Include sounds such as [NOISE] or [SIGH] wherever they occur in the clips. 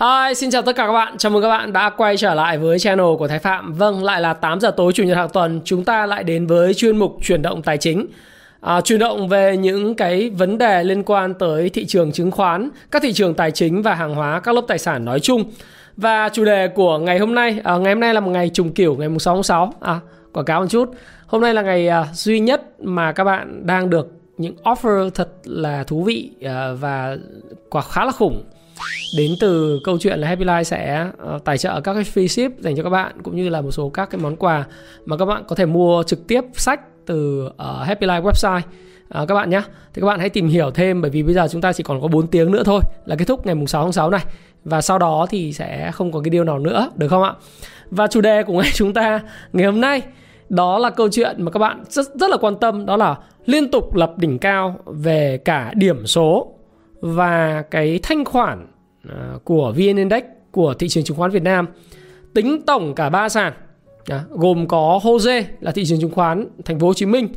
Hi, xin chào tất cả các bạn. Chào mừng các bạn đã quay trở lại với channel của Thái Phạm. Vâng, lại là 8 giờ tối chủ nhật hàng tuần, chúng ta lại đến với chuyên mục chuyển động tài chính. À, chuyển động về những cái vấn đề liên quan tới thị trường chứng khoán, các thị trường tài chính và hàng hóa, các lớp tài sản nói chung. Và chủ đề của ngày hôm nay, à, ngày hôm nay là một ngày trùng kiểu, ngày 6 tháng 6. À, quảng cáo một chút. Hôm nay là ngày à, duy nhất mà các bạn đang được những offer thật là thú vị à, và quả khá là khủng đến từ câu chuyện là Happy Life sẽ uh, tài trợ các cái free ship dành cho các bạn cũng như là một số các cái món quà mà các bạn có thể mua trực tiếp sách từ uh, Happy Life website ờ, các bạn nhé. Thì các bạn hãy tìm hiểu thêm bởi vì bây giờ chúng ta chỉ còn có 4 tiếng nữa thôi là kết thúc ngày mùng 6 tháng 6 này và sau đó thì sẽ không có cái điều nào nữa được không ạ? Và chủ đề của ngày [LAUGHS] chúng ta ngày hôm nay đó là câu chuyện mà các bạn rất rất là quan tâm đó là liên tục lập đỉnh cao về cả điểm số và cái thanh khoản à, của VN Index của thị trường chứng khoán Việt Nam tính tổng cả ba sàn à, gồm có HOSE là thị trường chứng khoán Thành phố Hồ Chí Minh,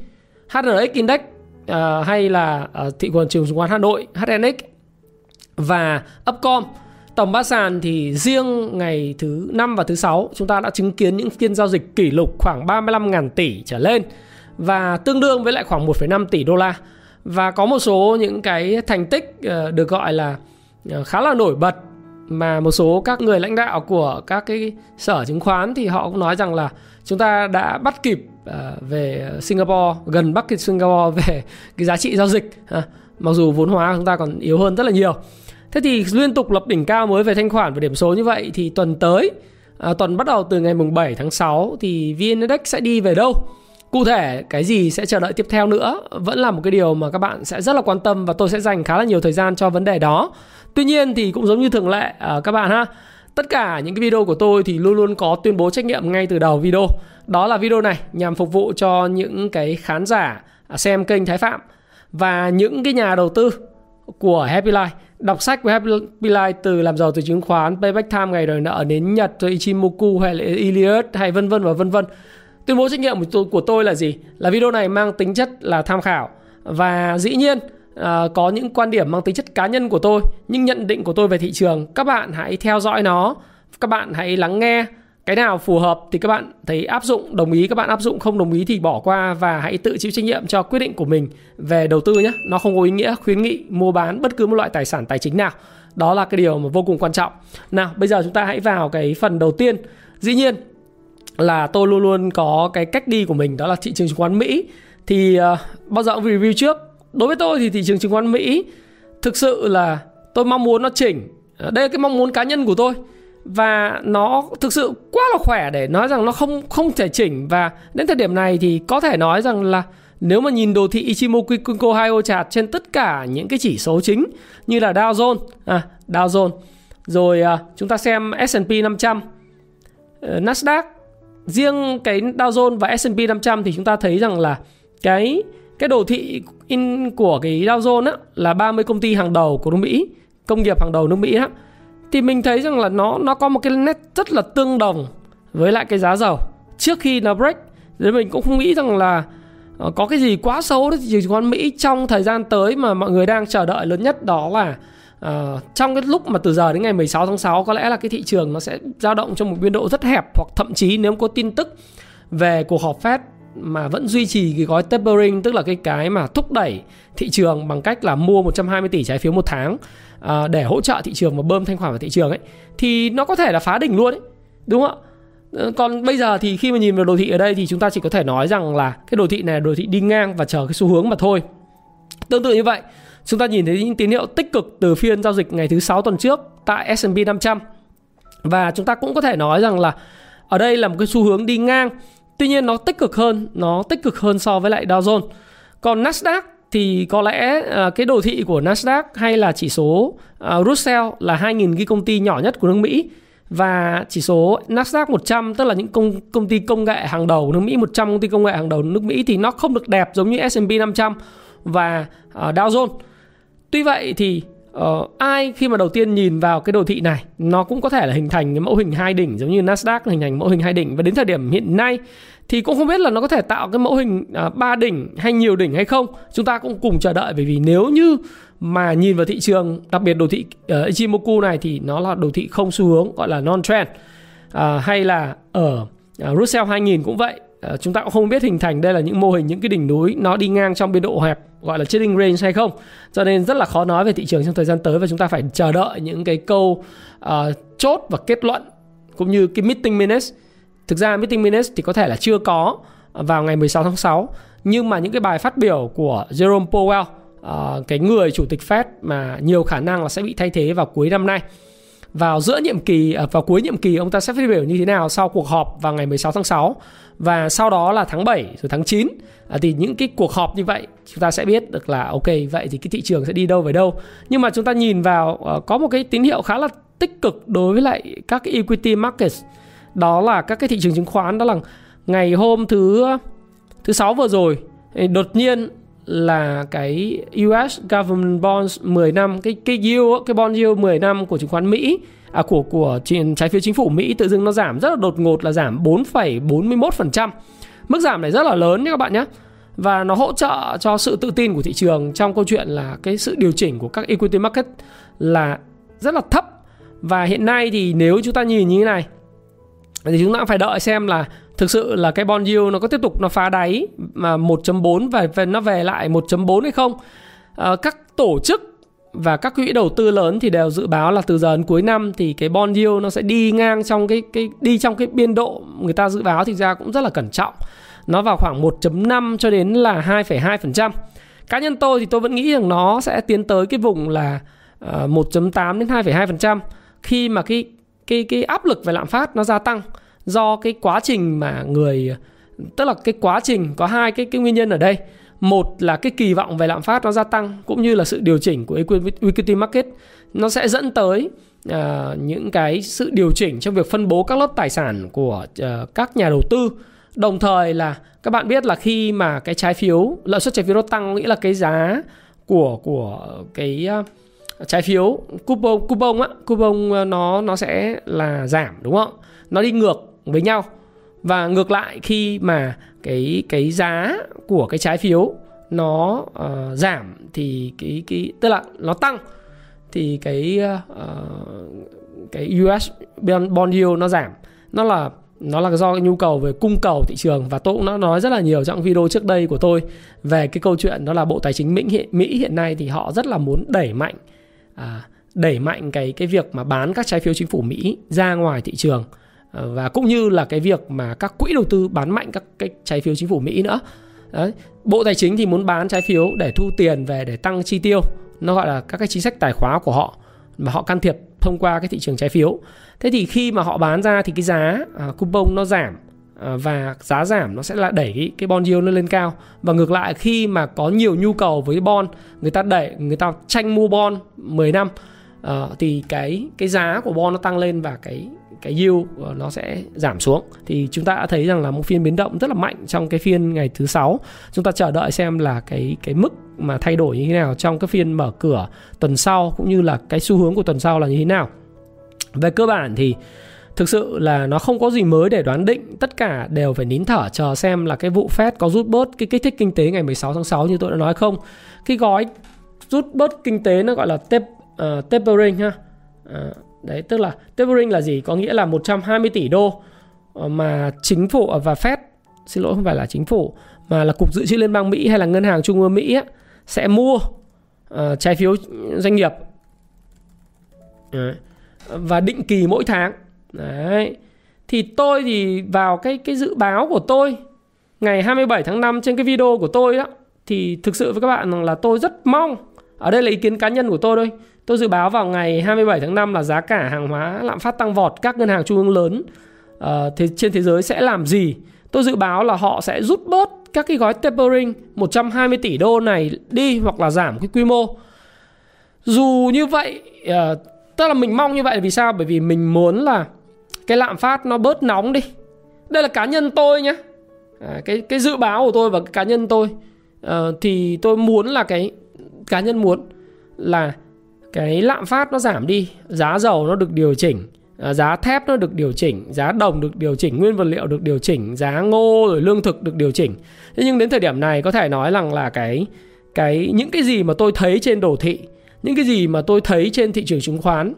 HNX Index à, hay là à, thị trường chứng khoán Hà Nội HNX và Upcom. Tổng ba sàn thì riêng ngày thứ năm và thứ sáu chúng ta đã chứng kiến những phiên giao dịch kỷ lục khoảng 35.000 tỷ trở lên và tương đương với lại khoảng 1,5 tỷ đô la và có một số những cái thành tích ờ, được gọi là ờ, khá là nổi bật mà một số các người lãnh đạo của các cái sở chứng khoán thì họ cũng nói rằng là chúng ta đã bắt kịp ờ, về Singapore gần bắt kịp Singapore [LAUGHS] về cái giá trị giao dịch mặc dù vốn hóa chúng ta còn yếu hơn rất là nhiều. Thế thì liên tục lập đỉnh cao mới về thanh khoản và điểm số như vậy thì tuần tới à, tuần bắt đầu từ ngày mùng 7 tháng 6 thì VN Index sẽ đi về đâu? Cụ thể cái gì sẽ chờ đợi tiếp theo nữa vẫn là một cái điều mà các bạn sẽ rất là quan tâm và tôi sẽ dành khá là nhiều thời gian cho vấn đề đó. Tuy nhiên thì cũng giống như thường lệ uh, các bạn ha, tất cả những cái video của tôi thì luôn luôn có tuyên bố trách nhiệm ngay từ đầu video. Đó là video này nhằm phục vụ cho những cái khán giả à, xem kênh Thái Phạm và những cái nhà đầu tư của Happy Life đọc sách của Happy Life từ làm giàu từ chứng khoán, Payback Time ngày đòi nợ đến Nhật rồi Ichimoku hay là Iliad hay vân vân và vân vân Tuyên bố trách nhiệm của tôi là gì? Là video này mang tính chất là tham khảo. Và dĩ nhiên à, có những quan điểm mang tính chất cá nhân của tôi nhưng nhận định của tôi về thị trường các bạn hãy theo dõi nó. Các bạn hãy lắng nghe. Cái nào phù hợp thì các bạn thấy áp dụng đồng ý. Các bạn áp dụng không đồng ý thì bỏ qua và hãy tự chịu trách nhiệm cho quyết định của mình về đầu tư nhé. Nó không có ý nghĩa khuyến nghị mua bán bất cứ một loại tài sản tài chính nào. Đó là cái điều mà vô cùng quan trọng. Nào bây giờ chúng ta hãy vào cái phần đầu tiên. Dĩ nhiên là tôi luôn luôn có cái cách đi của mình đó là thị trường chứng khoán Mỹ. Thì uh, bao giờ cũng review trước. Đối với tôi thì thị trường chứng khoán Mỹ thực sự là tôi mong muốn nó chỉnh. Ờ, đây là cái mong muốn cá nhân của tôi. Và nó thực sự quá là khỏe để nói rằng nó không không thể chỉnh. Và đến thời điểm này thì có thể nói rằng là nếu mà nhìn đồ thị Ichimoku Kinko Hyo chart trên tất cả những cái chỉ số chính như là Dow Jones, à, Dow Jones, rồi à, chúng ta xem S&P 500, uh, Nasdaq riêng cái Dow Jones và S&P 500 thì chúng ta thấy rằng là cái cái đồ thị in của cái Dow Jones á, là 30 công ty hàng đầu của nước Mỹ, công nghiệp hàng đầu nước Mỹ á, thì mình thấy rằng là nó nó có một cái nét rất là tương đồng với lại cái giá dầu trước khi nó break. Nên mình cũng không nghĩ rằng là ờ, có cái gì quá xấu đó thị trường chứng khoán Mỹ trong thời gian tới mà mọi người đang chờ đợi lớn nhất đó là uh, trong cái lúc mà từ giờ đến ngày 16 tháng 6 có lẽ là cái thị trường nó sẽ dao động trong một biên độ rất hẹp hoặc thậm chí nếu có tin tức về cuộc họp Fed mà vẫn duy trì cái gói tapering tức là cái cái mà thúc đẩy thị trường bằng cách là mua 120 tỷ trái phiếu một tháng uh, để hỗ trợ thị trường và bơm thanh khoản vào thị trường ấy thì nó có thể là phá đỉnh luôn ấy đúng không ạ? Ờ, còn bây giờ thì khi mà nhìn vào đồ thị ở đây thì chúng ta chỉ có thể nói rằng là cái đồ thị này là đồ thị đi ngang và chờ cái xu hướng mà thôi. Tương tự như vậy Chúng ta nhìn thấy những tín hiệu tích cực từ phiên giao dịch ngày thứ sáu tuần trước tại S&P 500. Và chúng ta cũng có thể nói rằng là ở đây là một cái xu hướng đi ngang. Tuy nhiên nó tích cực hơn, nó tích cực hơn so với lại Dow Jones. Còn Nasdaq thì có lẽ à, cái đồ thị của Nasdaq hay là chỉ số à, Russell là 2.000 cái công ty nhỏ nhất của nước Mỹ và chỉ số Nasdaq 100 tức là những công công ty công nghệ hàng đầu nước Mỹ 100 công ty công nghệ hàng đầu nước Mỹ thì nó không được đẹp giống như S&P 500 và à, Dow Jones. Tuy vậy thì uh, ai khi mà đầu tiên nhìn vào cái đồ thị này nó cũng có thể là hình thành cái mẫu hình hai đỉnh giống như Nasdaq hình thành mẫu hình hai đỉnh. Và đến thời điểm hiện nay thì cũng không biết là nó có thể tạo cái mẫu hình uh, ba đỉnh hay nhiều đỉnh hay không. Chúng ta cũng cùng chờ đợi bởi vì nếu như mà nhìn vào thị trường đặc biệt đồ thị uh, Ichimoku này thì nó là đồ thị không xu hướng gọi là non trend uh, à, hay là ở uh, Russell 2000 cũng vậy uh, chúng ta cũng không biết hình thành đây là những mô hình những cái đỉnh núi nó đi ngang trong biên độ hẹp gọi là trading range hay không. Cho nên rất là khó nói về thị trường trong thời gian tới và chúng ta phải chờ đợi những cái câu uh, chốt và kết luận cũng như cái meeting minutes. Thực ra meeting minutes thì có thể là chưa có vào ngày 16 tháng 6 nhưng mà những cái bài phát biểu của Jerome Powell uh, cái người chủ tịch Fed mà nhiều khả năng là sẽ bị thay thế vào cuối năm nay. Vào giữa nhiệm kỳ uh, vào cuối nhiệm kỳ ông ta sẽ phát biểu như thế nào sau cuộc họp vào ngày 16 tháng 6 và sau đó là tháng 7 rồi tháng 9 à, thì những cái cuộc họp như vậy chúng ta sẽ biết được là ok vậy thì cái thị trường sẽ đi đâu về đâu. Nhưng mà chúng ta nhìn vào uh, có một cái tín hiệu khá là tích cực đối với lại các cái equity markets. Đó là các cái thị trường chứng khoán đó là ngày hôm thứ thứ sáu vừa rồi đột nhiên là cái US government bonds 10 năm cái cái yield cái bond yield 10 năm của chứng khoán Mỹ à, của của trái phiếu chính phủ Mỹ tự dưng nó giảm rất là đột ngột là giảm 4,41%. Mức giảm này rất là lớn nhé các bạn nhé. Và nó hỗ trợ cho sự tự tin của thị trường trong câu chuyện là cái sự điều chỉnh của các equity market là rất là thấp. Và hiện nay thì nếu chúng ta nhìn như thế này thì chúng ta phải đợi xem là thực sự là cái bond yield nó có tiếp tục nó phá đáy mà 1.4 và nó về lại 1.4 hay không. À, các tổ chức và các quỹ đầu tư lớn thì đều dự báo là từ giờ đến cuối năm thì cái bond yield nó sẽ đi ngang trong cái cái đi trong cái biên độ người ta dự báo thì ra cũng rất là cẩn trọng. Nó vào khoảng 1.5 cho đến là 2,2%. Cá nhân tôi thì tôi vẫn nghĩ rằng nó sẽ tiến tới cái vùng là ờ, 1.8 đến 2,2% khi mà cái cái cái áp lực về lạm phát nó gia tăng do cái quá trình mà người tức là cái quá trình có hai cái cái nguyên nhân ở đây. Một là cái kỳ vọng về lạm phát nó gia tăng cũng như là sự điều chỉnh của equity market. Nó sẽ dẫn tới uh, những cái sự điều chỉnh trong việc phân bố các lớp tài sản của uh, các nhà đầu tư. Đồng thời là các bạn biết là khi mà cái trái phiếu lợi suất trái phiếu nó tăng nghĩa là cái giá của của cái uh, trái phiếu coupon coupon á coupon nó nó sẽ là giảm đúng không? Nó đi ngược với nhau. Và ngược lại khi mà cái cái giá của cái trái phiếu nó uh, giảm thì cái cái tức là nó tăng thì cái uh, cái US bond yield nó giảm. Nó là nó là do cái nhu cầu về cung cầu thị trường và tôi cũng đã nói rất là nhiều trong video trước đây của tôi về cái câu chuyện đó là bộ tài chính Mỹ hiện, Mỹ hiện nay thì họ rất là muốn đẩy mạnh à, đẩy mạnh cái cái việc mà bán các trái phiếu chính phủ Mỹ ra ngoài thị trường. Ờ, và cũng như là cái việc mà các quỹ đầu tư bán mạnh các cái trái phiếu chính phủ Mỹ nữa. Đấy. Bộ Tài chính thì muốn bán trái phiếu để thu tiền về để tăng chi tiêu, nó gọi là các cái chính sách tài khóa của họ mà họ can thiệp thông qua cái thị trường trái phiếu. Thế thì khi mà họ bán ra thì cái giá à, coupon nó giảm à, và giá giảm nó sẽ là đẩy cái, cái bond yield nó lên cao và ngược lại khi mà có nhiều nhu cầu với bond người ta đẩy người ta tranh mua bond 10 năm uh, thì cái cái giá của bond nó tăng lên và cái cái yield ờ, nó sẽ giảm xuống. Thì chúng ta đã thấy rằng là một phiên biến động rất là mạnh trong cái phiên ngày thứ sáu. Chúng ta chờ đợi xem là cái cái mức mà thay đổi như thế nào trong cái phiên mở cửa tuần sau cũng như là cái xu hướng của tuần sau là như thế nào. Về cơ bản thì thực sự là nó không có gì mới để đoán định. Tất cả đều phải nín thở chờ xem là cái vụ Fed có rút bớt cái kích thích kinh tế ngày 16 tháng 6 như tôi đã nói không. Cái gói rút bớt kinh tế nó gọi là tep, uh, tapering ha. Uh, đấy tức là tapering là gì? Có nghĩa là 120 tỷ đô ờ, mà chính phủ và Fed xin lỗi không phải là chính phủ mà là cục dự trữ liên bang Mỹ hay là ngân hàng trung ương Mỹ á, sẽ mua uh, trái phiếu doanh nghiệp. Đấy. và định kỳ mỗi tháng. Đấy. Thì tôi thì vào cái cái dự báo của tôi ngày 27 tháng 5 trên cái video của tôi đó thì thực sự với các bạn là tôi rất mong ở đây là ý kiến cá nhân của tôi thôi Tôi dự báo vào ngày 27 tháng 5 là giá cả hàng hóa lạm phát tăng vọt các ngân hàng trung ương lớn uh, thế trên thế giới sẽ làm gì tôi dự báo là họ sẽ rút bớt các cái gói tapering 120 tỷ đô này đi hoặc là giảm cái quy mô. Dù như vậy, uh, tức là mình mong như vậy vì sao? Bởi vì mình muốn là cái lạm phát nó bớt nóng đi. Đây là cá nhân tôi nhé. À, cái cái dự báo của tôi và cái cá nhân tôi uh, thì tôi muốn là cái cá nhân muốn là cái lạm phát nó giảm đi, giá dầu nó được điều chỉnh, à, giá thép nó được điều chỉnh, giá đồng được điều chỉnh, nguyên vật liệu được điều chỉnh, giá ngô rồi lương thực được điều chỉnh. Thế nhưng đến thời điểm này có thể nói rằng là cái cái những cái gì mà tôi thấy trên đồ thị, những cái gì mà tôi thấy trên thị trường chứng khoán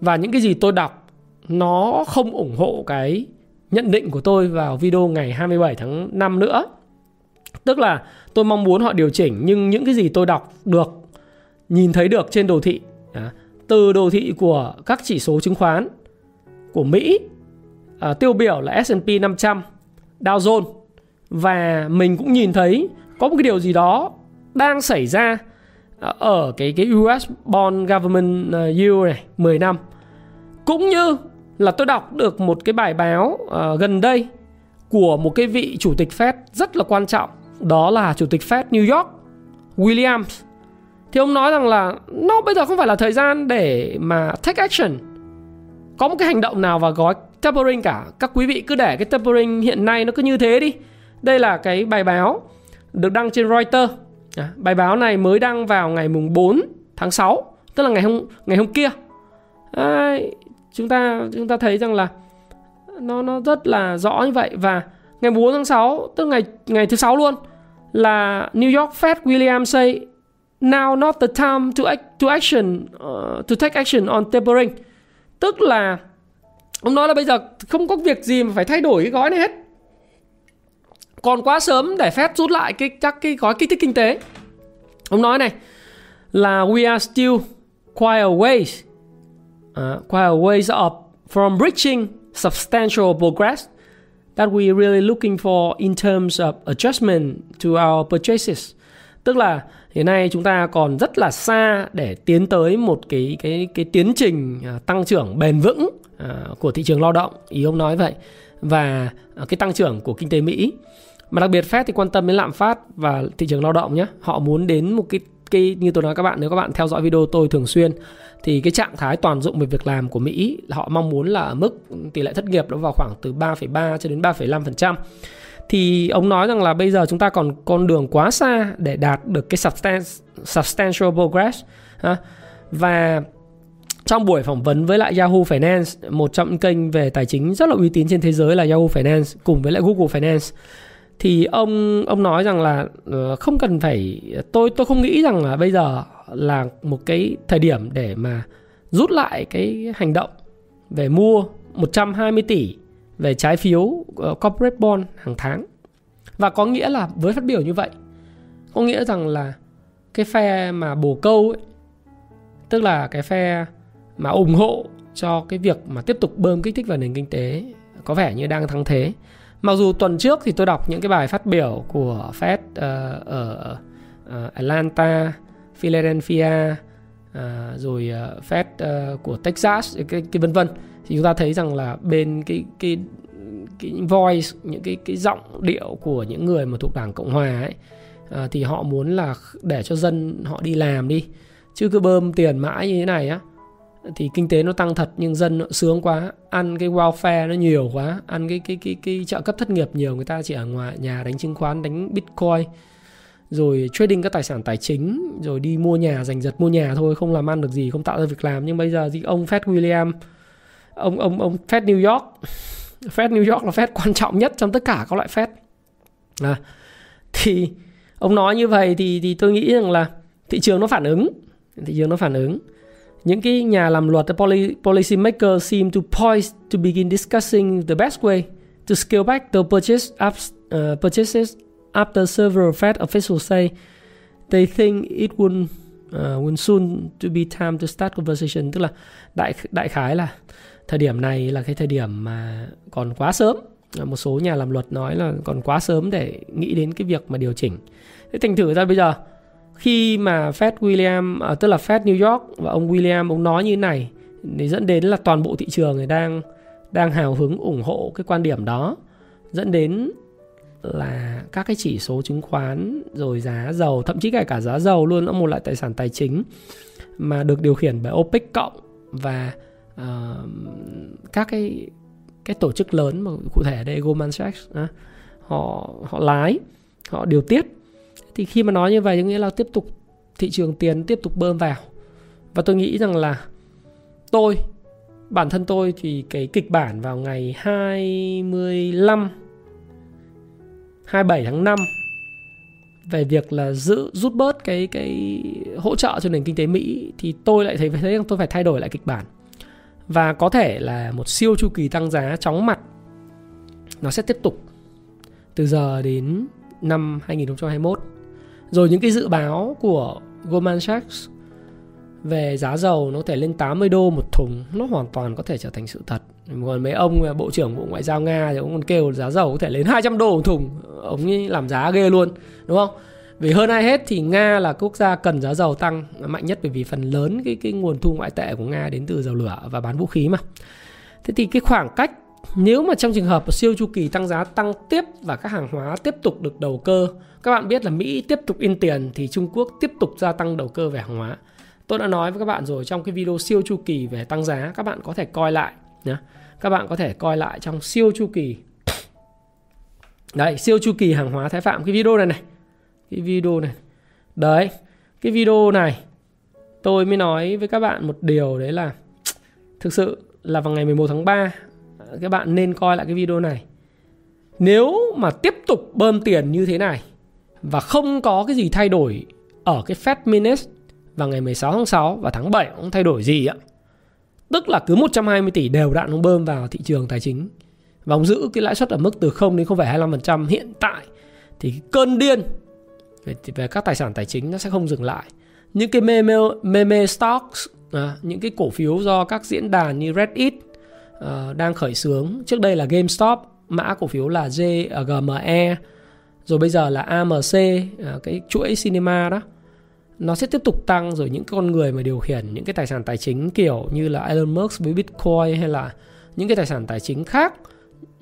và những cái gì tôi đọc nó không ủng hộ cái nhận định của tôi vào video ngày 27 tháng 5 nữa. Tức là tôi mong muốn họ điều chỉnh nhưng những cái gì tôi đọc được nhìn thấy được trên đồ thị. À, từ đồ thị của các chỉ số chứng khoán của Mỹ à, tiêu biểu là S&P 500, Dow Jones. Và mình cũng nhìn thấy có một cái điều gì đó đang xảy ra à, ở cái cái US bond government à, yield này 10 năm. Cũng như là tôi đọc được một cái bài báo uh, gần đây của một cái vị chủ tịch Fed rất là quan trọng đó là chủ tịch Fed New York Williams thì ông nói rằng là nó bây giờ không phải là thời gian để mà take action. Có một cái hành động nào và gói tapering cả. Các quý vị cứ để cái tapering hiện nay nó cứ như thế đi. Đây là cái bài báo được đăng trên Reuters. À, bài báo này mới đăng vào ngày mùng 4 tháng 6 tức là ngày hôm ngày hôm kia. À, chúng ta chúng ta thấy rằng là nó nó rất là rõ như vậy. Và ngày 4 tháng 6 tức ngày ngày thứ sáu luôn là New York Fed William say now not the time to act, to action uh, to take action on tapering tức là ông nói là bây giờ không có việc gì mà phải thay đổi cái gói này hết. Còn quá sớm để Fed rút lại cái các cái gói kích thích kinh tế. Ông nói này là we are still quite a ways uh, quite a ways up from reaching substantial progress that we really looking for in terms of adjustment to our purchases tức là hiện nay chúng ta còn rất là xa để tiến tới một cái cái cái tiến trình à, tăng trưởng bền vững à, của thị trường lao động. Ý ông nói vậy. Và à, cái tăng trưởng của kinh tế Mỹ. Mà đặc biệt Fed thì quan tâm đến lạm phát và thị trường lao động nhé họ muốn đến một cái cái như tôi nói các bạn nếu các bạn theo dõi video tôi thường xuyên thì cái trạng thái toàn dụng về việc làm của Mỹ họ mong muốn là mức tỷ lệ thất nghiệp nó vào khoảng từ 3,3 cho đến 3,5% thì ông nói rằng là bây giờ chúng ta còn con đường quá xa để đạt được cái substantial progress và trong buổi phỏng vấn với lại Yahoo Finance, một trong những kênh về tài chính rất là uy tín trên thế giới là Yahoo Finance cùng với lại Google Finance thì ông ông nói rằng là ờ, không cần phải tôi tôi không nghĩ rằng là bây giờ là một cái thời điểm để mà rút lại cái hành động về mua 120 tỷ về trái phiếu ờ, corporate bond hàng tháng. Và có nghĩa là với phát biểu như vậy, có nghĩa rằng là cái phe mà bồ câu ấy, tức là cái phe mà ủng hộ cho cái việc mà tiếp tục bơm kích thích vào nền kinh tế có vẻ như đang thắng thế. Mặc dù tuần trước thì tôi đọc những cái bài phát biểu của Fed uh, ở uh, Atlanta, Philadelphia, uh, rồi uh, Fed uh, của Texas, cái, cái vân vân thì chúng ta thấy rằng là bên cái cái cái voice những cái cái giọng điệu của những người mà thuộc đảng cộng hòa ấy à, thì họ muốn là để cho dân họ đi làm đi. Chứ cứ bơm tiền mãi như thế này á thì kinh tế nó tăng thật nhưng dân nó sướng quá. Ăn cái welfare nó nhiều quá ăn cái cái cái cái trợ cấp thất nghiệp nhiều người ta chỉ ở ngoài nhà đánh chứng khoán đánh bitcoin rồi trading các tài sản tài chính rồi đi mua nhà giành giật mua nhà thôi không làm ăn được gì không tạo ra việc làm. Nhưng bây giờ thì ông Fed William ông ông ông Fed New York. Fed New York là Fed quan trọng nhất trong tất cả các loại Fed à, thì ông nói như vậy thì thì tôi nghĩ rằng là thị trường nó phản ứng. Thị trường nó phản ứng. Những cái nhà làm luật policy maker seem to poised to begin discussing the best way to scale back the purchase up, uh, purchases after several Fed officials say they think it would uh, will soon to be time to start conversation. Tức là đại đại khái là thời điểm này là cái thời điểm mà còn quá sớm. À, một số nhà làm luật nói là còn quá sớm để nghĩ đến cái việc mà điều chỉnh. Thế thành thử ra bây giờ khi mà Fed William à, tức là Fed New York và ông William ông nói như thế này thì dẫn đến là toàn bộ thị trường người đang đang hào hứng ủng hộ cái quan điểm đó. Dẫn đến là các cái chỉ số chứng khoán rồi giá dầu thậm chí cả cả giá dầu luôn là một loại tài sản tài chính mà được điều khiển bởi OPEC cộng và uh, các cái cái tổ chức lớn mà cụ thể ở đây Goldman Sachs uh, họ họ lái họ điều tiết. Thì khi mà nói như vậy có nghĩa là tiếp tục thị trường tiền tiếp tục bơm vào. Và tôi nghĩ rằng là tôi bản thân tôi thì cái kịch bản vào ngày 25 27 tháng 5 về việc là giữ rút bớt cái cái hỗ trợ cho nền kinh tế Mỹ thì tôi lại thấy thấy rằng tôi phải thay đổi lại kịch bản và có thể là một siêu chu kỳ tăng giá chóng mặt. Nó sẽ tiếp tục từ giờ đến năm 2021 rồi những cái dự báo của Goldman Sachs về giá dầu nó có thể lên 80 đô một thùng, nó hoàn toàn có thể trở thành sự thật. Còn mấy ông bộ trưởng bộ ngoại giao nga thì ông còn kêu giá dầu có thể lên 200 đô một thùng. Ông ấy làm giá ghê luôn, đúng không? Vì hơn ai hết thì nga là quốc gia cần giá dầu tăng mạnh nhất bởi vì phần lớn cái cái nguồn thu ngoại tệ của nga đến từ dầu lửa và bán vũ khí mà. Thế thì cái khoảng cách, nếu mà trong trường hợp siêu chu kỳ tăng giá tăng tiếp và các hàng hóa tiếp tục được đầu cơ, các bạn biết là mỹ tiếp tục in tiền thì trung quốc tiếp tục gia tăng đầu cơ về hàng hóa. Tôi đã nói với các bạn rồi, trong cái video siêu chu kỳ về tăng giá, các bạn có thể coi lại nhé các bạn có thể coi lại trong siêu chu kỳ. Đấy, siêu chu kỳ hàng hóa thái phạm, cái video này này cái video này. Đấy cái video này tôi mới nói với các bạn một điều đấy là thực sự là vào ngày 11 tháng 3 các bạn nên coi lại cái video này. Nếu mà tiếp tục bơm tiền như thế này và không có cái gì thay đổi ở cái Fed Minutes vào ngày 16 tháng 6 và tháng 7 không thay đổi gì ạ. Tức là cứ 120 tỷ đều đặn ông bơm vào thị trường tài chính và ông giữ cái lãi suất ở mức từ 0 đến 0,25% hiện tại thì cơn điên về, về các tài sản tài chính nó sẽ không dừng lại. Những cái meme, meme stocks, à, những cái cổ phiếu do các diễn đàn như Reddit à, đang khởi xướng. Trước đây là GameStop, mã cổ phiếu là GME, rồi bây giờ là AMC, à, cái chuỗi cinema đó nó sẽ tiếp tục tăng rồi những con người mà điều khiển những cái tài sản tài chính kiểu như là Elon Musk với Bitcoin hay là những cái tài sản tài chính khác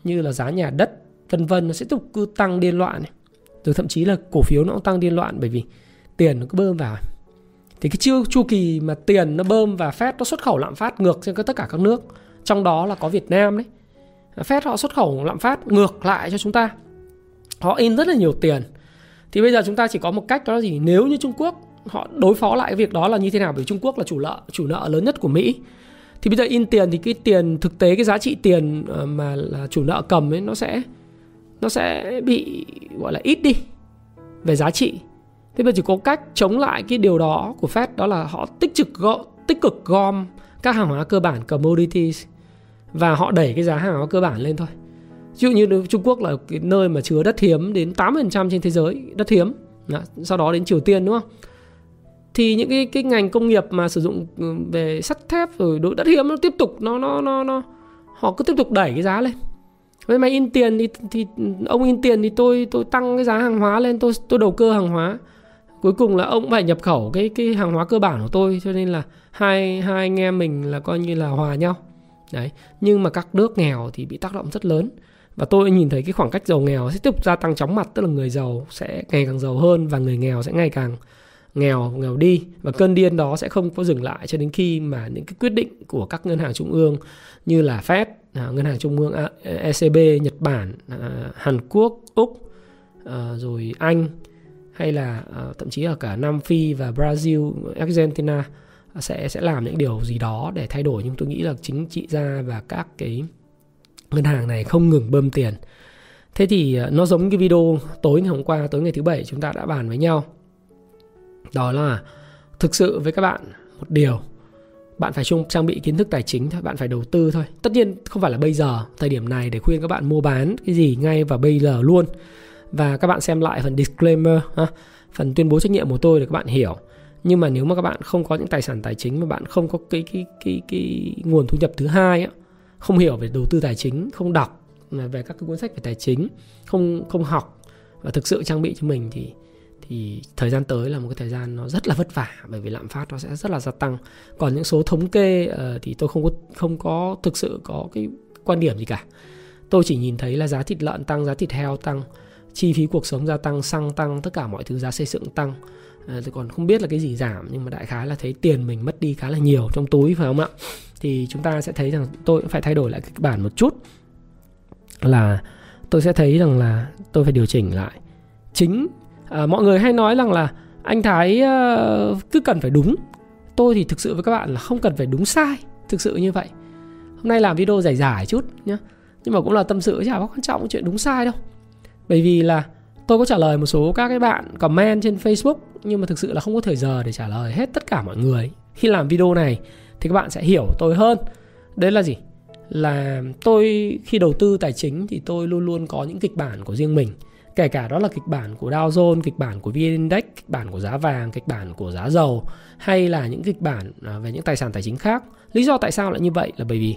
như là giá nhà đất vân vân nó sẽ tiếp tục cứ tăng điên loạn này rồi thậm chí là cổ phiếu nó cũng tăng điên loạn bởi vì tiền nó cứ bơm vào. Thì cái chiêu, chu kỳ mà tiền nó bơm và Fed, nó xuất khẩu lạm phát ngược trên tất cả các nước. Trong đó là có Việt Nam đấy. Fed họ xuất khẩu lạm phát ngược lại cho chúng ta. Họ in rất là nhiều tiền. Thì bây giờ chúng ta chỉ có một cách đó là gì? Nếu như Trung Quốc họ đối phó lại cái việc đó là như thế nào? Bởi Trung Quốc là chủ nợ chủ nợ lớn nhất của Mỹ. Thì bây giờ in tiền thì cái tiền, thực tế cái giá trị tiền ờ, mà là chủ nợ cầm ấy, nó sẽ nó sẽ bị gọi là ít đi về giá trị. Thế bây giờ chỉ có cách chống lại cái điều đó của Fed đó là họ tích cực gom, tích cực gom các hàng hóa cơ bản commodities và họ đẩy cái giá hàng hóa cơ bản lên thôi. Ví dụ như Trung Quốc là cái nơi mà chứa đất hiếm đến 8% trên thế giới đất hiếm đó, sau đó đến Triều Tiên đúng không? Thì những cái cái ngành công nghiệp mà sử dụng ừ, về sắt thép rồi đất hiếm nó tiếp tục nó nó nó nó họ cứ tiếp tục đẩy cái giá lên với mày in tiền thì thì ông in tiền thì tôi tôi tăng cái giá hàng hóa lên tôi tôi đầu cơ hàng hóa. Cuối cùng là ông phải nhập khẩu cái cái hàng hóa cơ bản của tôi cho nên là hai hai anh em mình là coi như là hòa nhau. Đấy nhưng mà các nước nghèo thì bị tác động rất lớn. Và tôi nhìn thấy cái khoảng cách giàu nghèo sẽ tiếp tục gia tăng chóng mặt tức là người giàu sẽ ngày càng giàu hơn và người nghèo sẽ ngày càng nghèo nghèo đi. Và cơn điên đó sẽ không có dừng lại cho đến khi mà những cái quyết định của các ngân hàng trung ương như là Fed, à, ngân hàng trung ương e-, ECB, Nhật Bản, à, Hàn Quốc, Úc, à, rồi Anh hay là à, thậm chí ở cả Nam Phi và Brazil, Argentina à, sẽ sẽ làm những điều gì đó để thay đổi nhưng tôi nghĩ là chính trị gia và các cái ngân hàng này không ngừng bơm tiền. Thế thì à, nó giống cái video tối ngày hôm qua, tối ngày thứ bảy chúng ta đã bàn với nhau đó là thực sự với các bạn một điều bạn phải trang bị kiến thức tài chính thôi bạn phải đầu tư thôi. Tất nhiên không phải là bây giờ thời điểm này để khuyên các bạn mua bán cái gì ngay và bây giờ luôn. Và các bạn xem lại phần disclaimer ha, phần tuyên bố trách nhiệm của tôi để các bạn hiểu. Nhưng mà nếu mà các bạn không có những tài sản tài chính mà bạn không có cái cái cái cái nguồn thu nhập thứ hai á, không hiểu về đầu tư tài chính không đọc về các cái cuốn sách về tài chính không không học và thực sự trang bị cho mình thì thì thời gian tới là một cái thời gian nó rất là vất vả bởi vì lạm phát nó sẽ rất là gia tăng. Còn những số thống kê uh, thì tôi không có không có thực sự có cái quan điểm gì cả. Tôi chỉ nhìn thấy là giá thịt lợn tăng giá thịt heo tăng chi phí cuộc sống gia tăng xăng tăng tất cả mọi thứ giá xây dựng tăng. À, tôi còn không biết là cái gì giảm nhưng mà đại khái là thấy tiền mình mất đi khá là nhiều trong túi phải không ạ? Thì chúng ta sẽ thấy rằng tôi cũng phải thay đổi lại kịch bản một chút. Là tôi sẽ thấy rằng là tôi phải điều chỉnh lại. Chính à, mọi người hay nói rằng là anh thái uh, cứ cần phải đúng. Tôi thì thực sự với các bạn là không cần phải đúng sai thực sự như vậy. Hôm nay làm video giải giải chút nhá. Nhưng mà cũng là tâm sự chả có quan trọng chuyện đúng sai đâu. Bởi vì là tôi có trả lời một số các cái bạn comment trên Facebook nhưng mà thực sự là không có thời giờ để trả lời hết tất cả mọi người. Khi làm video này thì các bạn sẽ hiểu tôi hơn. Đấy là gì? Là tôi khi đầu tư tài chính thì tôi luôn luôn có những kịch bản của riêng mình kể cả đó là kịch bản của Dow Jones, kịch bản của VN Index, kịch bản của giá vàng, kịch bản của giá dầu hay là những kịch bản à, về những tài sản tài chính khác. Lý do tại sao lại như vậy là bởi vì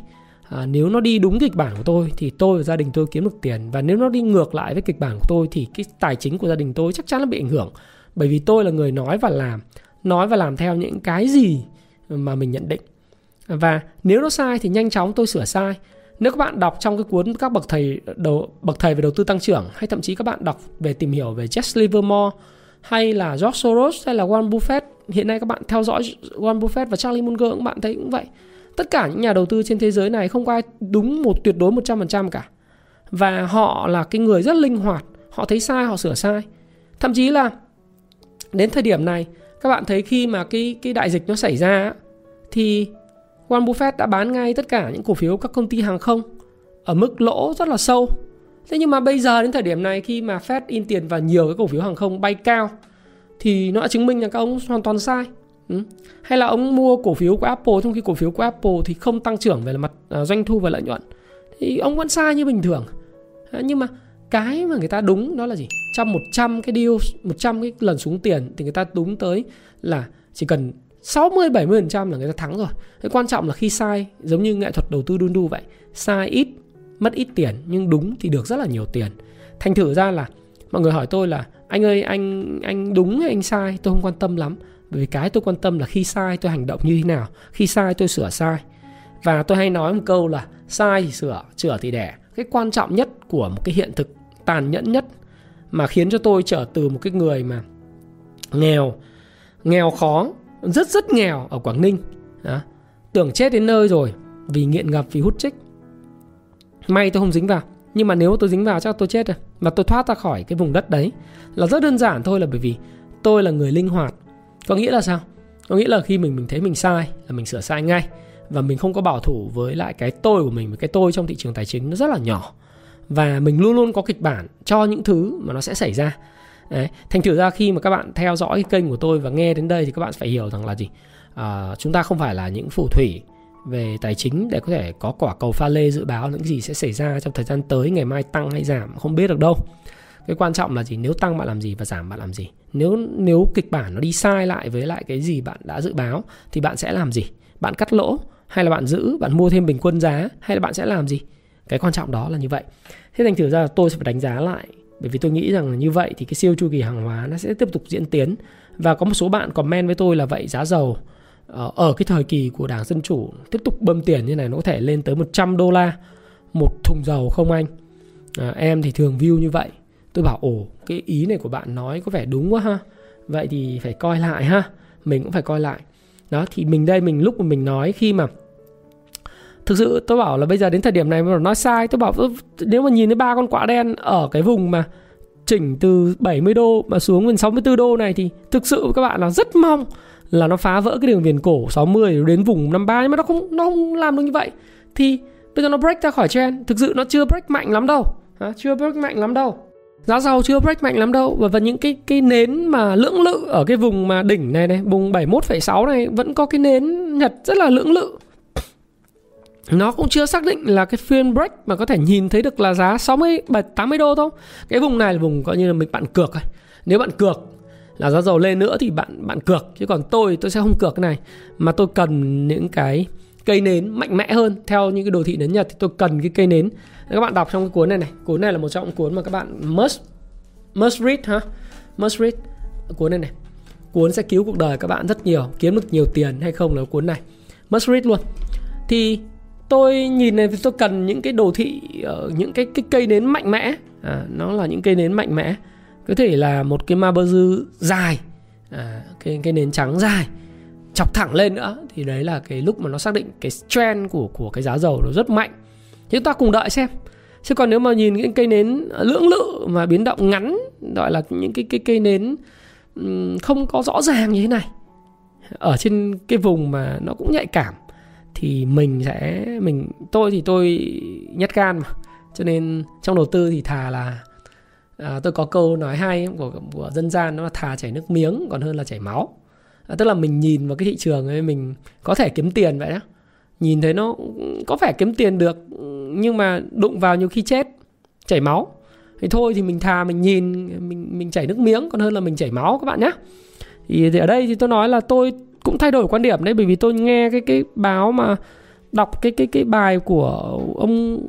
à, nếu nó đi đúng kịch bản của tôi thì tôi và gia đình tôi kiếm được tiền và nếu nó đi ngược lại với kịch bản của tôi thì cái tài chính của gia đình tôi chắc chắn là bị ảnh hưởng bởi vì tôi là người nói và làm nói và làm theo những cái gì mà mình nhận định và nếu nó sai thì nhanh chóng tôi sửa sai nếu các bạn đọc trong cái cuốn các bậc thầy đầu, bậc thầy về đầu tư tăng trưởng, hay thậm chí các bạn đọc về tìm hiểu về Jesse Livermore, hay là George Soros, hay là Warren Buffett, hiện nay các bạn theo dõi Warren Buffett và Charlie Munger các bạn thấy cũng vậy. Tất cả những nhà đầu tư trên thế giới này không có ai đúng một, tuyệt đối 100% cả. Và họ là cái người rất linh hoạt, họ thấy sai, họ sửa sai. Thậm chí là đến thời điểm này, các bạn thấy khi mà cái cái đại dịch nó xảy ra thì Warren Buffett đã bán ngay tất cả những cổ phiếu các công ty hàng không ở mức lỗ rất là sâu. Thế nhưng mà bây giờ đến thời điểm này khi mà Fed in tiền vào nhiều cái cổ phiếu hàng không bay cao thì nó đã chứng minh rằng các ông hoàn toàn sai. Ừ. Hay là ông mua cổ phiếu của Apple trong khi cổ phiếu của Apple thì không tăng trưởng về mặt à, doanh thu và lợi nhuận thì ông vẫn sai như bình thường. À, nhưng mà cái mà người ta đúng đó là gì? Trong 100 cái deal, 100 cái lần xuống tiền thì người ta đúng tới là chỉ cần 60 70% là người ta thắng rồi. Cái quan trọng là khi sai giống như nghệ thuật đầu tư đun đu vậy, sai ít mất ít tiền nhưng đúng thì được rất là nhiều tiền. Thành thử ra là mọi người hỏi tôi là anh ơi anh anh đúng hay anh sai tôi không quan tâm lắm bởi vì cái tôi quan tâm là khi sai tôi hành động như thế nào khi sai tôi sửa sai và tôi hay nói một câu là sai thì sửa sửa thì đẻ cái quan trọng nhất của một cái hiện thực tàn nhẫn nhất mà khiến cho tôi trở từ một cái người mà nghèo nghèo khó rất rất nghèo ở Quảng Ninh. Đó. tưởng chết đến nơi rồi, vì nghiện ngập, vì hút trích may tôi không dính vào, nhưng mà nếu tôi dính vào chắc tôi chết rồi mà tôi thoát ra khỏi cái vùng đất đấy. Là rất đơn giản thôi, là bởi vì tôi là người linh hoạt. Có nghĩa là sao? Có nghĩa là khi mình mình thấy mình sai, là mình sửa sai ngay, và mình không có bảo thủ với lại cái tôi của mình với cái tôi trong thị trường tài chính nó rất là nhỏ. Và mình luôn luôn có kịch bản cho những thứ mà nó sẽ xảy ra. Đấy. thành thử ra khi mà các bạn theo dõi cái kênh của tôi và nghe đến đây thì các bạn phải hiểu rằng là gì? À, chúng ta không phải là những phù thủy về tài chính để có thể có quả cầu pha lê dự báo những gì sẽ xảy ra trong thời gian tới ngày mai tăng hay giảm không biết được đâu. Cái quan trọng là gì? Nếu tăng bạn làm gì và giảm bạn làm gì? Nếu nếu kịch bản nó đi sai lại với lại cái gì bạn đã dự báo thì bạn sẽ làm gì? Bạn cắt lỗ hay là bạn giữ bạn mua thêm bình quân giá hay là bạn sẽ làm gì? Cái quan trọng đó là như vậy. Thế thành thử ra là tôi sẽ phải đánh giá lại bởi vì tôi nghĩ rằng như vậy thì cái siêu chu kỳ hàng hóa nó sẽ tiếp tục diễn tiến. Và có một số bạn comment với tôi là vậy giá dầu ờ, ở cái thời kỳ của đảng dân chủ tiếp tục bơm tiền như này nó có thể lên tới 100 đô la một thùng dầu không anh? À, em thì thường view như vậy. Tôi bảo ồ cái ý này của bạn nói có vẻ đúng quá ha. Vậy thì phải coi lại ha. Mình cũng phải coi lại. Đó thì mình đây mình lúc mà mình nói khi mà thực sự tôi bảo là bây giờ đến thời điểm này mà nói sai tôi bảo nếu mà nhìn thấy ba con quạ đen ở cái vùng mà chỉnh từ 70 đô mà xuống đến 64 đô này thì thực sự các bạn là rất mong là nó phá vỡ cái đường viền cổ 60 đến vùng 53 nhưng mà nó không nó không làm được như vậy. Thì bây giờ nó break ra khỏi trend. Thực sự nó chưa break mạnh lắm đâu. À, chưa break mạnh lắm đâu. Giá dầu chưa break mạnh lắm đâu. Và, và những cái cái nến mà lưỡng lự ở cái vùng mà đỉnh này này vùng 71,6 này vẫn có cái nến nhật rất là lưỡng lự nó cũng chưa xác định là cái phiên break mà có thể nhìn thấy được là giá 60 80 đô thôi. Cái vùng này là vùng coi như là mình bạn cược rồi. Nếu bạn cược là giá dầu lên nữa thì bạn bạn cược chứ còn tôi tôi sẽ không cược cái này mà tôi cần những cái cây nến mạnh mẽ hơn theo những cái đồ thị nến Nhật thì tôi cần cái cây nến. Các bạn đọc trong cái cuốn này này, cuốn này là một trong những cuốn mà các bạn must must read ha. Must read cuốn này này. Cuốn sẽ cứu cuộc đời các bạn rất nhiều, kiếm được nhiều tiền hay không là cuốn này. Must read luôn. Thì tôi nhìn này tôi cần những cái đồ thị ở những cái cái cây nến mạnh mẽ. À, nó là những cây nến mạnh mẽ. Có thể là một cái ma bơ dư dài à, cái cái nến trắng dài chọc thẳng lên nữa. Thì đấy là cái lúc mà nó xác định cái trend của của cái giá dầu nó rất mạnh. Chúng ta cùng đợi xem. Chứ còn nếu mà nhìn những cây nến lưỡng lự mà biến động ngắn gọi là những cái cái cây nến không có rõ ràng như thế này ở trên cái vùng mà nó cũng nhạy cảm thì mình sẽ mình tôi thì tôi nhát gan mà. Cho nên trong đầu tư thì thà là à, tôi có câu nói hay của, của dân gian nó là thà chảy nước miếng còn hơn là chảy máu. À, tức là mình nhìn vào cái thị trường ấy mình có thể kiếm tiền vậy đó. Nhìn thấy nó có vẻ kiếm tiền được nhưng mà đụng vào nhiều khi chết chảy máu. Thì thôi thì mình thà mình nhìn mình mình chảy nước miếng còn hơn là mình chảy máu các bạn nhé thì, thì ở đây thì tôi nói là tôi cũng thay đổi quan điểm đấy, bởi vì tôi nghe cái cái báo mà đọc cái cái cái bài của ông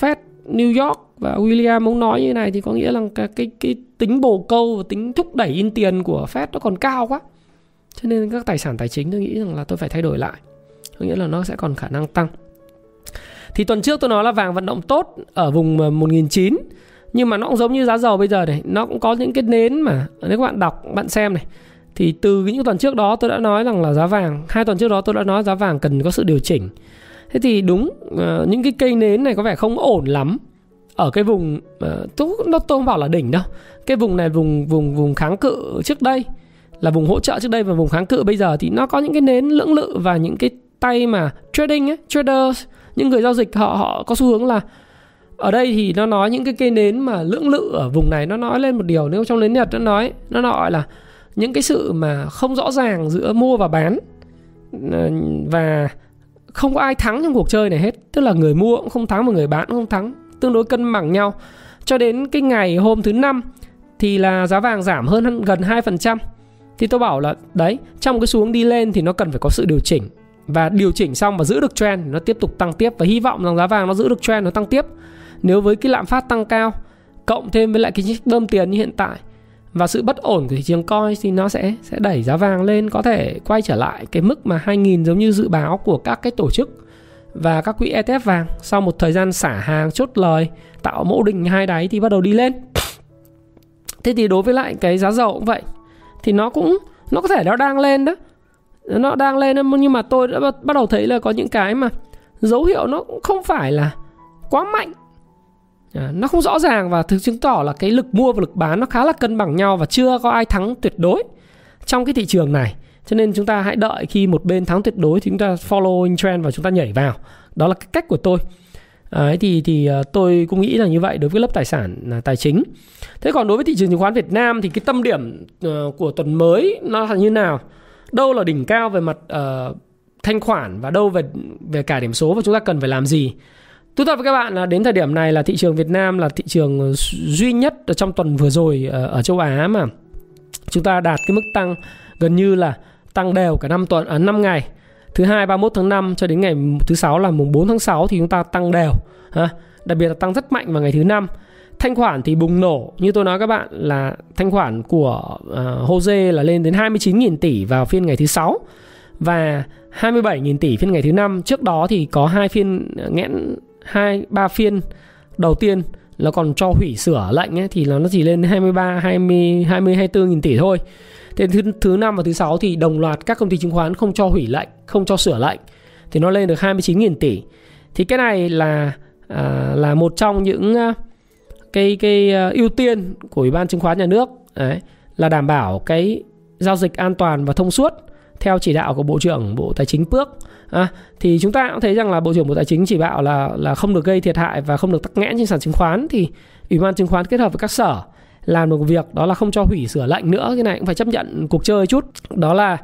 Fed New York và William ông nói như này thì có nghĩa là cái cái cái tính bồ câu và tính thúc đẩy in tiền của Fed nó còn cao quá. Cho nên các tài sản tài chính tôi nghĩ rằng là tôi phải thay đổi lại. Có nghĩa là nó sẽ còn khả năng tăng. Thì tuần trước tôi nói là vàng vận động tốt ở vùng 1.900 nhưng mà nó cũng giống như giá dầu bây giờ này, nó cũng có những cái nến mà, nếu các bạn đọc, bạn xem này thì từ những tuần trước đó tôi đã nói rằng là giá vàng hai tuần trước đó tôi đã nói giá vàng cần có sự điều chỉnh. Thế thì đúng uh, những cái cây nến này có vẻ không ổn lắm. Ở cái vùng uh, tôi, nó tôi không bảo là đỉnh đâu. Cái vùng này vùng vùng vùng kháng cự trước đây là vùng hỗ trợ trước đây và vùng kháng cự bây giờ thì nó có những cái nến lưỡng lự và những cái tay mà trading ấy, traders những người giao dịch họ họ có xu hướng là ở đây thì nó nói những cái cây nến mà lưỡng lự ở vùng này nó nói lên một điều nếu trong nến nhật nó nói nó nói là những cái sự mà không rõ ràng giữa mua và bán ờ, và không có ai thắng trong cuộc chơi này hết. Tức là người mua cũng không thắng mà người bán cũng không thắng, tương đối cân bằng nhau. Cho đến cái ngày hôm thứ năm thì là giá vàng giảm hơn gần 2% thì tôi bảo là, đấy, trong cái xuống đi lên thì nó cần phải có sự điều chỉnh. Và điều chỉnh xong và giữ được trend, nó tiếp tục tăng tiếp. Và hy vọng rằng giá vàng nó giữ được trend, nó tăng tiếp. Nếu với cái lạm phát tăng cao, cộng thêm với lại cái bơm tiền như hiện tại và sự bất ổn của thị trường coin thì nó sẽ sẽ đẩy giá vàng lên, có thể quay trở lại cái mức mà 2.000 giống như dự báo của các cái tổ chức và các quỹ ETF vàng sau một thời gian xả hàng chốt lời, tạo mẫu đỉnh hai đáy thì bắt đầu đi lên. Thế thì đối với lại cái giá dầu cũng vậy, thì nó cũng, nó có thể nó đang lên đó. Nó đang lên nhưng mà tôi đã bắt đầu thấy là có những cái mà dấu hiệu nó cũng không phải là quá mạnh À, nó không rõ ràng và thực chứng tỏ là cái lực mua và lực bán nó khá là cân bằng nhau và chưa có ai thắng tuyệt đối trong cái thị trường này. Cho nên chúng ta hãy đợi khi một bên thắng tuyệt đối thì chúng ta following trend và chúng ta nhảy vào. Đó là cái cách của tôi. Đấy, thì thì ờ, tôi cũng nghĩ là như vậy đối với lớp tài sản là tài chính. Thế còn đối với thị trường chứng khoán Việt Nam thì cái tâm điểm uh, của tuần mới nó là như nào? Đâu là đỉnh cao về mặt uh, thanh khoản và đâu về về cả điểm số và chúng ta cần phải làm gì? Thú thật với các bạn là đến thời điểm này là thị trường Việt Nam là thị trường ờ, duy nhất ở trong tuần vừa rồi ở, ở châu Á mà chúng ta đạt cái mức tăng gần như là tăng đều cả năm tuần ở à, 5 ngày. Thứ hai 31 tháng 5 cho đến ngày thứ sáu là mùng 4 tháng 6 thì chúng ta tăng đều ha. Đặc biệt là tăng rất mạnh vào ngày thứ năm. Thanh khoản thì bùng nổ như tôi nói các bạn là thanh khoản của uh, Jose là lên đến 29.000 tỷ vào phiên ngày thứ sáu và 27.000 tỷ phiên ngày thứ năm. Trước đó thì có hai phiên nghẽn hai ba phiên đầu tiên là còn cho hủy sửa lệnh ấy, thì là nó chỉ lên 23 20 20 24 nghìn tỷ thôi. Thế thứ thứ năm và thứ sáu thì đồng loạt các công ty chứng khoán không cho hủy lệnh, không cho sửa lệnh thì nó lên được 29 nghìn tỷ. Thì cái này là à, là một trong những à, cái cái à, ưu tiên của Ủy ban chứng khoán nhà nước đấy, là đảm bảo cái giao dịch an toàn và thông suốt theo chỉ đạo của Bộ trưởng Bộ Tài chính bước à, thì chúng ta cũng thấy rằng là Bộ trưởng Bộ Tài chính chỉ bảo là là không được gây thiệt hại và không được tắc nghẽn trên sàn chứng khoán. Thì Ủy ban chứng khoán kết hợp với các sở làm được việc đó là không cho hủy sửa lệnh nữa cái này cũng phải chấp nhận cuộc chơi chút. Đó là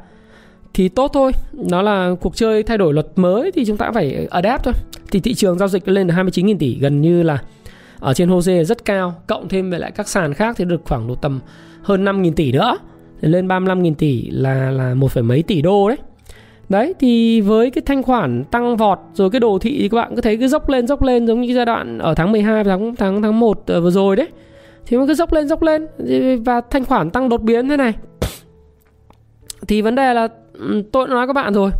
thì tốt thôi đó là cuộc chơi thay đổi luật mới thì chúng ta phải adapt thôi. Thì thị trường giao dịch lên là 29.000 tỷ gần như là ở trên HOSE rất cao cộng thêm với lại các sàn khác thì được khoảng độ tầm hơn 5.000 tỷ nữa. Thì lên 35.000 tỷ là là một phẩy mấy tỷ đô đấy đấy thì với cái thanh khoản tăng vọt rồi cái đồ thị thì các bạn cứ thấy cứ dốc lên dốc lên giống như cái giai đoạn ở tháng 12 tháng tháng tháng 1 ờ, vừa rồi đấy. Thì nó cứ dốc lên dốc lên và thanh khoản tăng đột biến thế này. Thì vấn đề là ừ, tôi đã nói các bạn rồi.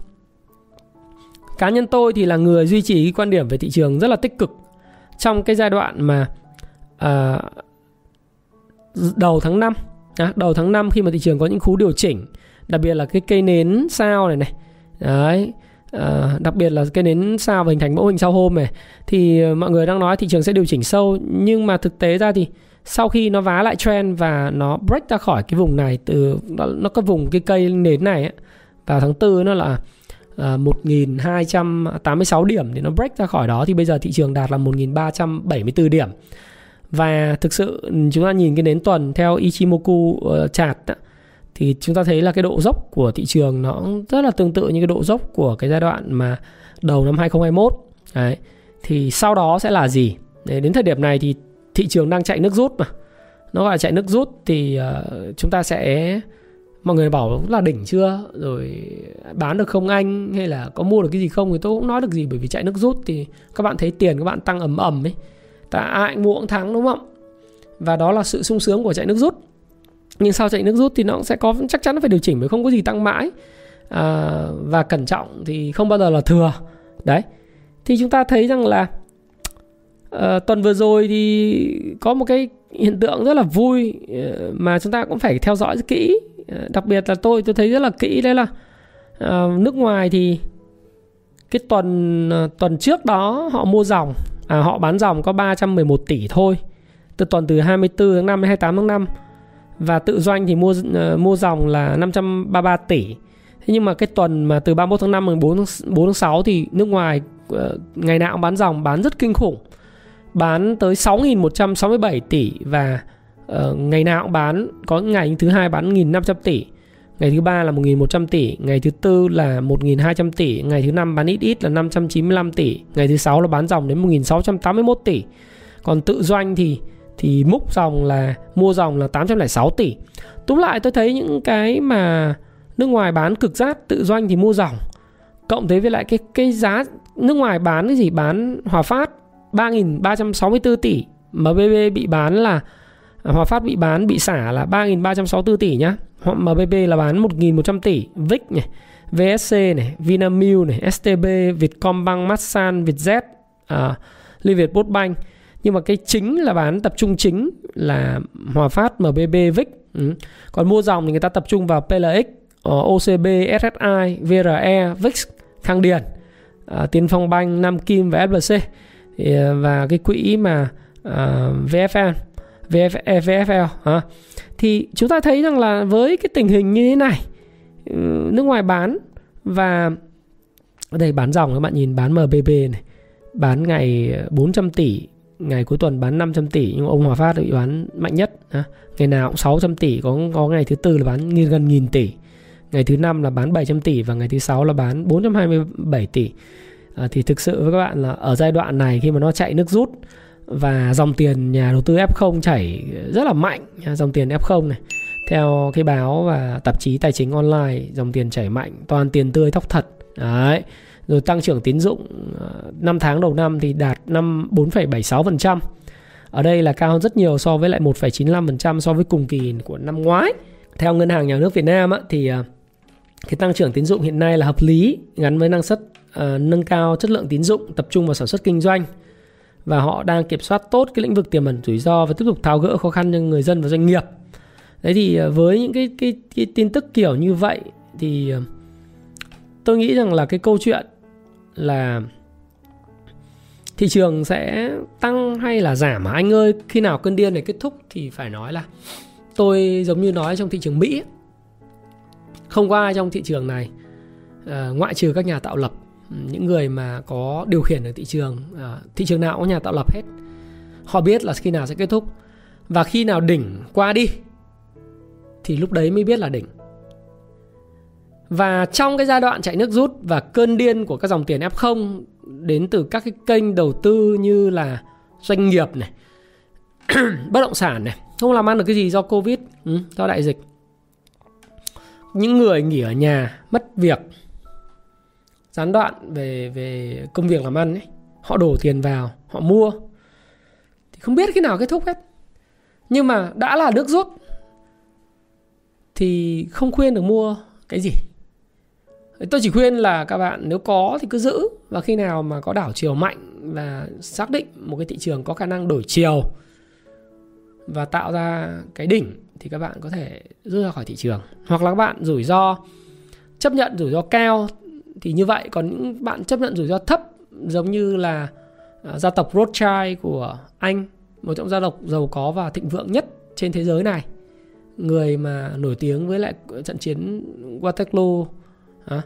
Cá nhân tôi thì là người duy trì cái quan điểm về thị trường rất là tích cực. Trong cái giai đoạn mà uh, đầu tháng 5 à, đầu tháng 5 khi mà thị trường có những cú điều chỉnh đặc biệt là cái cây nến sao này này đấy à, đặc biệt là cái nến sao và hình thành mẫu hình sau hôm này. Thì ờ, mọi người đang nói thị trường sẽ điều chỉnh sâu nhưng mà thực tế ra thì sau khi nó vá lại trend và nó break ra khỏi cái vùng này từ nó, nó có vùng cái cây nến này ấy, vào tháng 4 nó là ờ, uh, 1286 điểm thì nó break ra khỏi đó thì bây giờ thị trường đạt là 1374 điểm. Và thực sự ừ, chúng ta nhìn cái nến tuần theo Ichimoku uh, chart thì chúng ta thấy là cái độ dốc của thị trường nó rất là tương tự như cái độ dốc của cái giai đoạn mà đầu năm 2021 đấy thì sau đó sẽ là gì? Đấy, đến thời điểm này thì thị trường đang chạy nước rút mà. Nó gọi là chạy nước rút thì uh, chúng ta sẽ mọi người bảo là đỉnh chưa? Rồi bán được không anh? Hay là có mua được cái gì không? Thì tôi cũng nói được gì bởi vì chạy nước rút thì các bạn thấy tiền các bạn tăng ầm ầm ấy. Ta ai mua cũng thắng đúng không? Và đó là sự sung sướng của chạy nước rút nhưng sau chạy nước rút thì nó cũng sẽ có chắc chắn nó phải điều chỉnh bởi không có gì tăng mãi. À, và cẩn trọng thì không bao giờ là thừa. Đấy. Thì chúng ta thấy rằng là uh, tuần vừa rồi thì có một cái hiện tượng rất là vui uh, mà chúng ta cũng phải theo dõi rất kỹ. Uh, đặc biệt là tôi tôi thấy rất là kỹ đấy là uh, nước ngoài thì cái tuần uh, tuần trước đó họ mua dòng à, họ bán dòng có 311 tỷ thôi. Từ tuần từ 24 tháng 5 đến 28 tháng 5 và tự doanh thì mua uh, mua dòng là 533 tỷ. Thế nhưng mà cái tuần mà từ 31 tháng 5 đến 4 4 tháng 6 thì nước ngoài uh, ngày nào cũng bán dòng bán rất kinh khủng. Bán tới 6.167 tỷ và uh, ngày nào cũng bán có ngày thứ hai bán 1.500 tỷ. Ngày thứ ba là 1.100 tỷ, ngày thứ tư là 1.200 tỷ, ngày thứ năm bán ít ít là 595 tỷ, ngày thứ sáu là bán dòng đến 1.681 tỷ. Còn tự doanh thì thì múc dòng là mua dòng là 806 tỷ. Túm lại tôi thấy những cái mà nước ngoài bán cực rát tự doanh thì mua dòng. Cộng thế với lại cái cái giá nước ngoài bán cái gì bán Hòa Phát 3.364 tỷ, MBB bị bán là Hòa Phát bị bán bị xả là 3.364 tỷ nhá. MBB là bán 1.100 tỷ, VIC này, VSC này, Vinamilk này, STB, Vietcombank, Masan, Vietjet, uh, Liên Việt Postbank nhưng mà cái chính là bán tập trung chính là Hòa Phát, MBB, VIX. Ừ. Còn mua dòng thì người ta tập trung vào PLX, ờ, OCB, SSI, VRE, VIX, Khang Điền, ờ, tiên Phong Banh, Nam Kim và FLC. Thì, ờ, và cái quỹ mà uh, VFL, VF, e, VFL uh, thì chúng ta thấy rằng là với cái tình hình như thế này ừ, nước ngoài bán và ở đây bán dòng các bạn nhìn bán MBB này bán ngày 400 tỷ ngày cuối tuần bán 500 tỷ nhưng ông Hòa Phát bị bán mạnh nhất ngày nào cũng 600 tỷ có có ngày thứ tư là bán gần nghìn tỷ. Ngày thứ năm là bán 700 tỷ và ngày thứ sáu là bán 427 tỷ. À, thì thực sự với các bạn là ở giai đoạn này khi mà nó chạy nước rút và dòng tiền nhà đầu tư F0 chảy rất là mạnh dòng tiền F0 này. Theo cái báo và tạp chí tài chính online dòng tiền chảy mạnh toàn tiền tươi thóc thật. Đấy rồi tăng trưởng tín dụng ờ, 5 tháng đầu năm thì đạt năm 4,76%. Ở đây là cao hơn rất nhiều so với lại 1,95% so với cùng kỳ của năm ngoái. Theo Ngân hàng Nhà nước Việt Nam á, thì ờ, cái tăng trưởng tín dụng hiện nay là hợp lý gắn với năng suất uh, nâng cao chất lượng tín dụng tập trung vào sản xuất kinh doanh và họ đang kiểm soát tốt cái lĩnh vực tiềm ẩn rủi ro và tiếp tục tháo gỡ khó khăn cho người dân và doanh nghiệp. Đấy thì với những cái cái, cái tin tức kiểu như vậy thì tôi nghĩ rằng là cái câu chuyện là thị trường sẽ tăng hay là giảm mà anh ơi, khi nào cơn điên này kết thúc thì phải nói là tôi giống như nói trong thị trường Mỹ không có ai trong thị trường này ờ, ngoại trừ các nhà tạo lập, những người mà có điều khiển được thị trường ờ, thị trường nào cũng có nhà tạo lập hết. Họ biết là khi nào sẽ kết thúc. Và khi nào đỉnh qua đi, thì lúc đấy mới biết là đỉnh và trong cái giai đoạn chạy nước rút và cơn điên của các dòng tiền F0 đến từ các cái kênh đầu tư như là doanh nghiệp này, [CLEARS THROAT] bất động sản này, không làm ăn được cái gì do Covid, ừ, do đại dịch. Những người nghỉ ở nhà, mất việc, gián đoạn về về công việc làm ăn ấy, họ đổ tiền vào, họ mua thì không biết khi nào kết thúc hết. Nhưng mà đã là nước rút thì không khuyên được mua cái gì tôi chỉ khuyên là các bạn nếu có thì cứ giữ và khi nào mà có đảo chiều mạnh và xác định một cái thị trường có khả năng đổi chiều và tạo ra cái đỉnh thì các bạn có thể rút ra khỏi thị trường. Hoặc là các bạn rủi ro, chấp nhận rủi ro cao thì như vậy. Còn những bạn chấp nhận rủi ro thấp giống như là à, gia tộc Rothschild của Anh, một trong gia tộc giàu có và thịnh vượng nhất trên thế giới này, người mà nổi tiếng với lại trận chiến Waterloo à,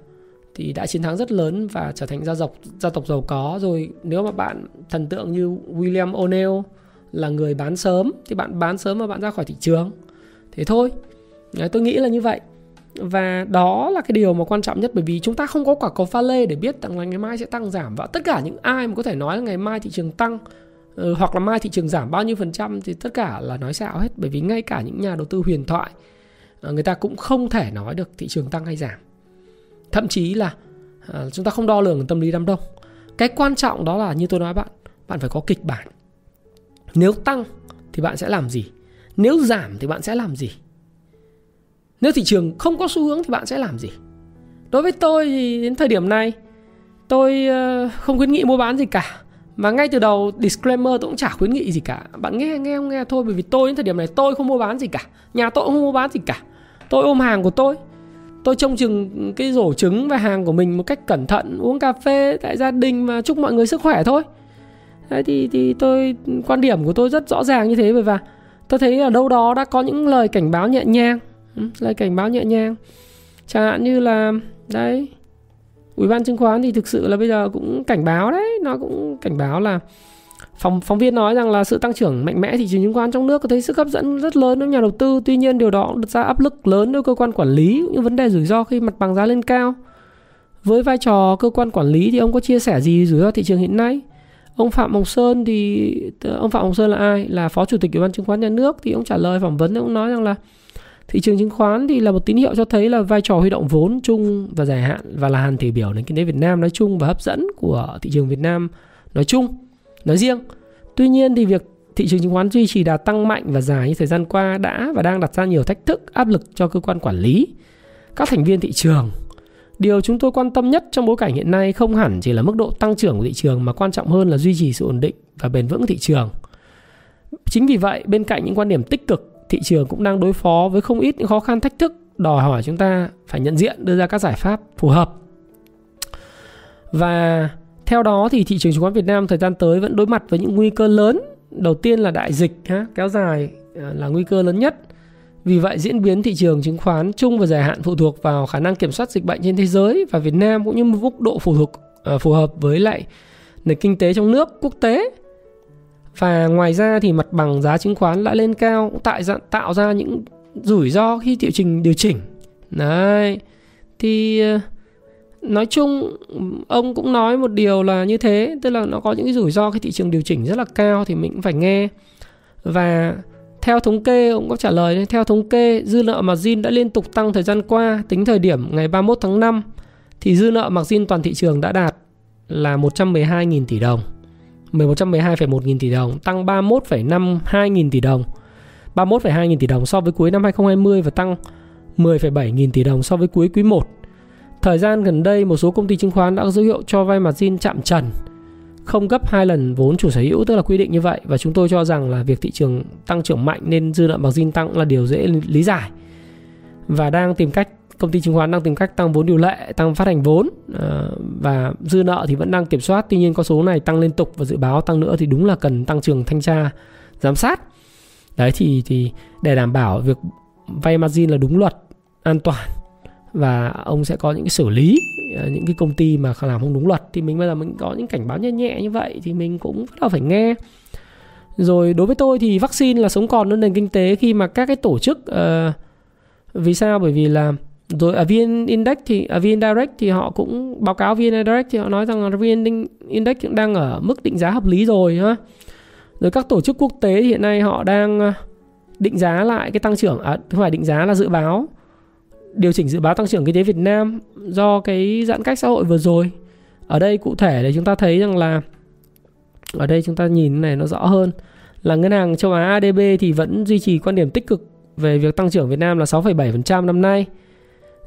thì đã chiến thắng rất lớn và trở thành gia tộc gia tộc giàu có rồi. Nếu mà bạn thần tượng như William O'Neill là người bán sớm thì bạn bán sớm mà bạn ra khỏi thị trường. Thế thôi. Đấy, tôi nghĩ là như vậy. Và đó là cái điều mà quan trọng nhất bởi vì chúng ta không có quả cầu pha lê để biết rằng là ngày mai sẽ tăng giảm. Và tất cả những ai mà có thể nói là ngày mai thị trường tăng ừ, hoặc là mai thị trường giảm bao nhiêu phần trăm thì tất cả là nói xạo hết. Bởi vì ngay cả những nhà đầu tư huyền thoại ờ, người ta cũng không thể nói được thị trường tăng hay giảm thậm chí là à, chúng ta không đo lường tâm lý đám đông. Cái quan trọng đó là như tôi nói bạn bạn phải có kịch bản. Nếu tăng thì bạn sẽ làm gì? Nếu giảm thì bạn sẽ làm gì? Nếu thị trường không có xu hướng thì bạn sẽ làm gì? Đối với tôi thì đến thời điểm này tôi ờ, không khuyến nghị mua bán gì cả mà ngay từ đầu disclaimer tôi cũng chả khuyến nghị gì cả. Bạn nghe nghe không nghe thôi bởi vì tôi đến thời điểm này tôi không mua bán gì cả. Nhà tôi cũng không mua bán gì cả. Tôi ôm hàng của tôi tôi trông chừng cái rổ trứng và hàng của mình một cách cẩn thận uống cà phê tại gia đình và chúc mọi người sức khỏe thôi. Đấy thì thì tôi quan điểm của tôi rất rõ ràng như thế bởi và tôi thấy ở đâu đó đã có những lời cảnh báo nhẹ nhàng. Ừ, lời cảnh báo nhẹ nhàng. Chẳng hạn như là đấy ủy ban chứng khoán thì thực sự là bây giờ cũng cảnh báo đấy nó cũng cảnh báo là phóng phóng viên nói rằng là sự tăng trưởng mạnh mẽ thị trường chứng khoán trong nước có thấy sức hấp dẫn rất lớn đối với nhà đầu tư. Tuy nhiên, điều đó đặt ra áp lực lớn đối cơ quan quản lý, những vấn đề rủi ro khi mặt bằng giá lên cao. Với vai trò cơ quan quản lý thì ông có chia sẻ gì rủi ro thị trường hiện nay? Ông Phạm Hồng Sơn thì ông Phạm Hồng Sơn là ai? Là phó chủ tịch ủy ban chứng khoán nhà nước. Thì ông trả lời phỏng vấn ông nói rằng là thị trường chứng khoán thì là một tín hiệu cho thấy là vai trò huy động vốn chung và dài hạn và là hàn thể biểu nền kinh tế Việt Nam nói chung và hấp dẫn của thị trường Việt Nam nói chung nói riêng. Tuy nhiên thì việc thị trường chứng khoán duy trì đà tăng mạnh và dài như thời gian qua đã và đang đặt ra nhiều thách thức áp lực cho cơ quan quản lý, các thành viên thị trường. Điều chúng tôi quan tâm nhất trong bối cảnh hiện nay không hẳn chỉ là mức độ tăng trưởng của thị trường mà quan trọng hơn là duy trì sự ổn định và bền vững thị trường. Chính vì vậy, bên cạnh những quan điểm tích cực, thị trường cũng đang đối phó với không ít những khó khăn thách thức đòi hỏi chúng ta phải nhận diện đưa ra các giải pháp phù hợp. Và theo đó thì thị trường chứng khoán Việt Nam thời gian tới vẫn đối mặt với những nguy cơ lớn. Đầu tiên là đại dịch ha, kéo dài à, là nguy cơ lớn nhất. Vì vậy diễn biến thị trường chứng khoán chung và dài hạn phụ thuộc vào khả năng kiểm soát dịch bệnh trên thế giới và Việt Nam cũng như một mức độ phụ thuộc à, phù hợp với lại nền kinh tế trong nước quốc tế. Và ngoài ra thì mặt bằng giá chứng khoán đã lên cao cũng tại tạo ra những rủi ro khi thị trình điều chỉnh. Đấy. Thì uh, nói chung ông cũng nói một điều là như thế tức là nó có những cái rủi ro khi thị trường điều chỉnh rất là cao thì mình cũng phải nghe. Và theo thống kê ông có trả lời theo thống kê dư nợ margin đã liên tục tăng thời gian qua tính thời điểm ngày 31 tháng 5 thì dư nợ margin toàn thị trường đã đạt là 112.000 tỷ đồng. 112,1 nghìn tỷ đồng tăng 31,52 nghìn tỷ đồng. 31,2 nghìn tỷ đồng so với cuối năm 2020 và tăng 10,7 nghìn tỷ đồng so với cuối quý 1 Thời gian gần đây, một số công ty chứng khoán đã có dấu hiệu cho vay margin chạm trần, không gấp hai lần vốn chủ sở hữu tức là quy định như vậy và chúng tôi cho rằng là việc thị trường tăng trưởng mạnh nên dư nợ margin tăng là điều dễ lý giải và đang tìm cách công ty chứng khoán đang tìm cách tăng vốn điều lệ, tăng phát hành vốn ờ, và dư nợ thì vẫn đang kiểm soát. Tuy nhiên con số này tăng liên tục và dự báo tăng nữa thì đúng là cần tăng trưởng thanh tra giám sát. Đấy thì thì để đảm bảo việc vay margin là đúng luật, an toàn và ông sẽ có những cái xử lý ờ, những cái công ty mà làm không đúng luật. Thì mình bây giờ mình có những cảnh báo nhẹ nhẹ như vậy thì mình cũng bắt đầu phải nghe. Rồi đối với tôi thì vaccine là sống còn hơn nền kinh tế khi mà các cái tổ chức uh, vì sao? Bởi vì là rồi ở VN Index thì ở VN Direct thì họ cũng báo cáo VN Direct thì họ nói rằng là VN Index cũng đang ở mức định giá hợp lý rồi ha. Rồi các tổ chức quốc tế thì hiện nay họ đang ờ, định giá lại cái tăng trưởng à, không phải định giá là dự báo điều chỉnh dự báo tăng trưởng kinh tế Việt Nam do cái giãn cách xã hội vừa rồi. Ở đây cụ thể để chúng ta thấy rằng là ở đây chúng ta nhìn này nó rõ hơn là ngân hàng châu Á ADB thì vẫn duy trì quan điểm tích cực về việc tăng trưởng Việt Nam là 6,7% năm nay.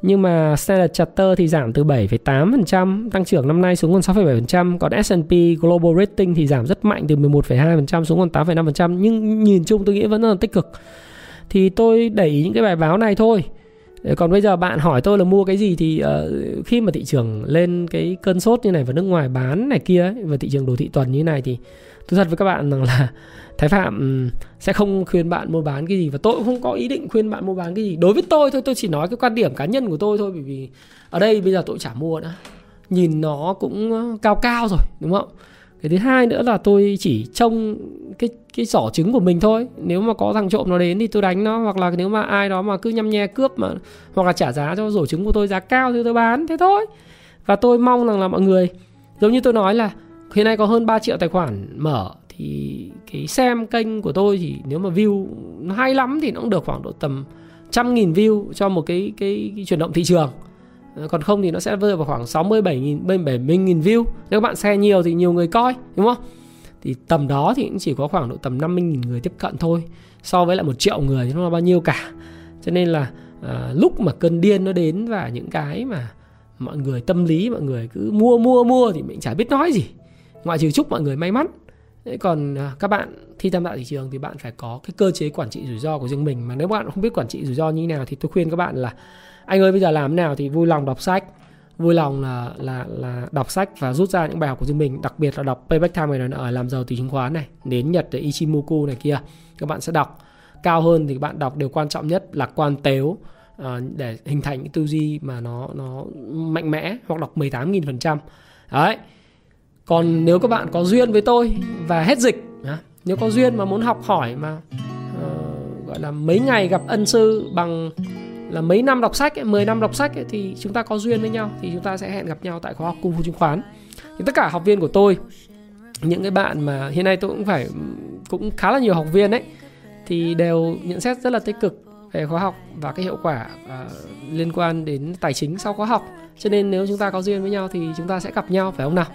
nhưng mà Standard Charter thì giảm từ 7,8% tăng trưởng năm nay xuống còn 6,7% còn S&P Global Rating thì giảm rất mạnh từ 11,2% xuống còn 8,5% nhưng nhìn chung tôi nghĩ vẫn rất là tích cực thì tôi đẩy những cái bài báo này thôi Ờ, còn bây giờ bạn hỏi tôi là mua cái gì thì uh, khi mà thị trường lên cái cơn sốt như này và nước ngoài bán này kia ấy, và thị trường đồ thị tuần như này thì tôi thật với các bạn rằng là [LAUGHS] Thái Phạm sẽ không khuyên bạn mua bán cái gì và tôi cũng không có ý định khuyên bạn mua bán cái gì. Đối với tôi thôi tôi chỉ nói cái quan điểm cá nhân của tôi thôi bởi vì ở đây bây giờ tôi chả mua nữa. Nhìn nó cũng cao cao rồi đúng không? Cái thứ hai nữa là tôi chỉ trông cái cái giỏ trứng của mình thôi. Nếu mà có thằng trộm nó đến thì tôi đánh nó hoặc là nếu mà ai đó mà cứ nhăm nhe cướp mà hoặc là trả giá cho rổ trứng của tôi giá cao thì tôi bán thế thôi. Và tôi mong rằng là mọi người giống như tôi nói là hiện nay có hơn 3 triệu tài khoản mở thì cái xem kênh của tôi thì nếu mà view nó hay lắm thì nó cũng được khoảng độ tầm trăm nghìn view cho một cái cái, cái chuyển động thị trường Ờ, còn không thì nó sẽ rơi vào khoảng 67 nghìn bên 70 nghìn view. Nếu các bạn share nhiều thì nhiều người coi đúng không? Thì tầm đó thì cũng chỉ có khoảng độ tầm 50 nghìn người tiếp cận thôi. So với lại một triệu người thì nó là bao nhiêu cả. Cho nên là à, lúc mà cơn điên nó đến và những cái mà mọi người tâm lý mọi người cứ mua mua mua thì mình chả biết nói gì. Ngoại trừ chúc mọi người may mắn. Thế còn à, các bạn thi tham gia thị trường thì bạn phải có cái cơ chế quản trị rủi ro của riêng mình. Mà nếu bạn không biết quản trị rủi ro như thế nào thì tôi khuyên các bạn là anh ơi bây giờ làm thế nào thì vui lòng đọc sách. Vui lòng là là là đọc sách và rút ra những bài học của riêng mình đặc biệt là đọc payback time này ở làm giàu từ chứng khoán này đến nhật để ichimoku này kia các bạn sẽ đọc. Cao hơn thì các bạn đọc điều quan trọng nhất là quan tếu ờ, để hình thành những tư duy mà nó nó mạnh mẽ hoặc đọc 18.000 phần trăm. Đấy. Còn nếu các bạn có duyên với tôi và hết dịch nếu có duyên mà muốn học hỏi mà uh, gọi là mấy ngày gặp ân sư bằng là mấy năm đọc sách ấy, 10 năm đọc sách ấy, thì chúng ta có duyên với nhau thì chúng ta sẽ hẹn gặp nhau tại khóa học cung phu chứng khoán. Thì tất cả học viên của tôi những cái bạn mà hiện nay tôi cũng phải cũng khá là nhiều học viên đấy thì đều nhận xét rất là tích cực về khóa học và cái hiệu quả uh, liên quan đến tài chính sau khóa học. Cho nên nếu chúng ta có duyên với nhau thì chúng ta sẽ gặp nhau phải không nào?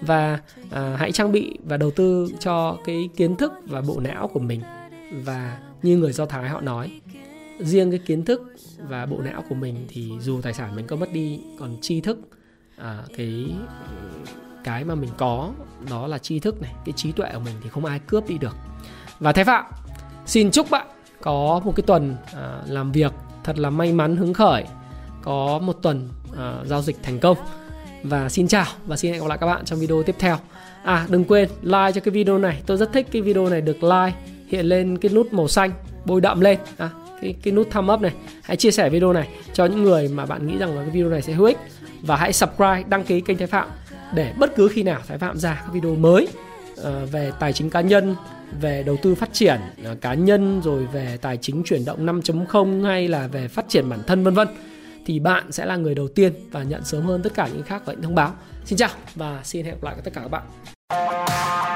Và à, hãy trang bị và đầu tư cho cái kiến thức và bộ não của mình và như người do thái họ nói riêng cái kiến thức và bộ não của mình thì dù tài sản mình có mất đi còn tri thức à, cái cái mà mình có đó là tri thức này cái trí tuệ của mình thì không ai cướp đi được. Và thái phạm xin chúc bạn có một cái tuần à, làm việc thật là may mắn hứng khởi có một tuần à, giao dịch thành công. Và xin chào và xin hẹn gặp lại các bạn trong video tiếp theo. À đừng quên like cho cái video này tôi rất thích cái video này được like hiện lên cái nút màu xanh bôi đậm lên. À, cái cái nút thumb up này hãy chia sẻ video này cho những người mà bạn nghĩ rằng là cái video này sẽ hữu ích và hãy subscribe, đăng ký kênh Thái Phạm để bất cứ khi nào Thái Phạm ra các video mới ờ, về tài chính cá nhân, về đầu tư phát triển ờ, cá nhân, rồi về tài chính chuyển động 5.0 hay là về phát triển bản thân, vân vân, thì bạn sẽ là người đầu tiên và nhận sớm hơn tất cả những khác và những thông báo. Xin chào và xin hẹn gặp lại tất cả các bạn.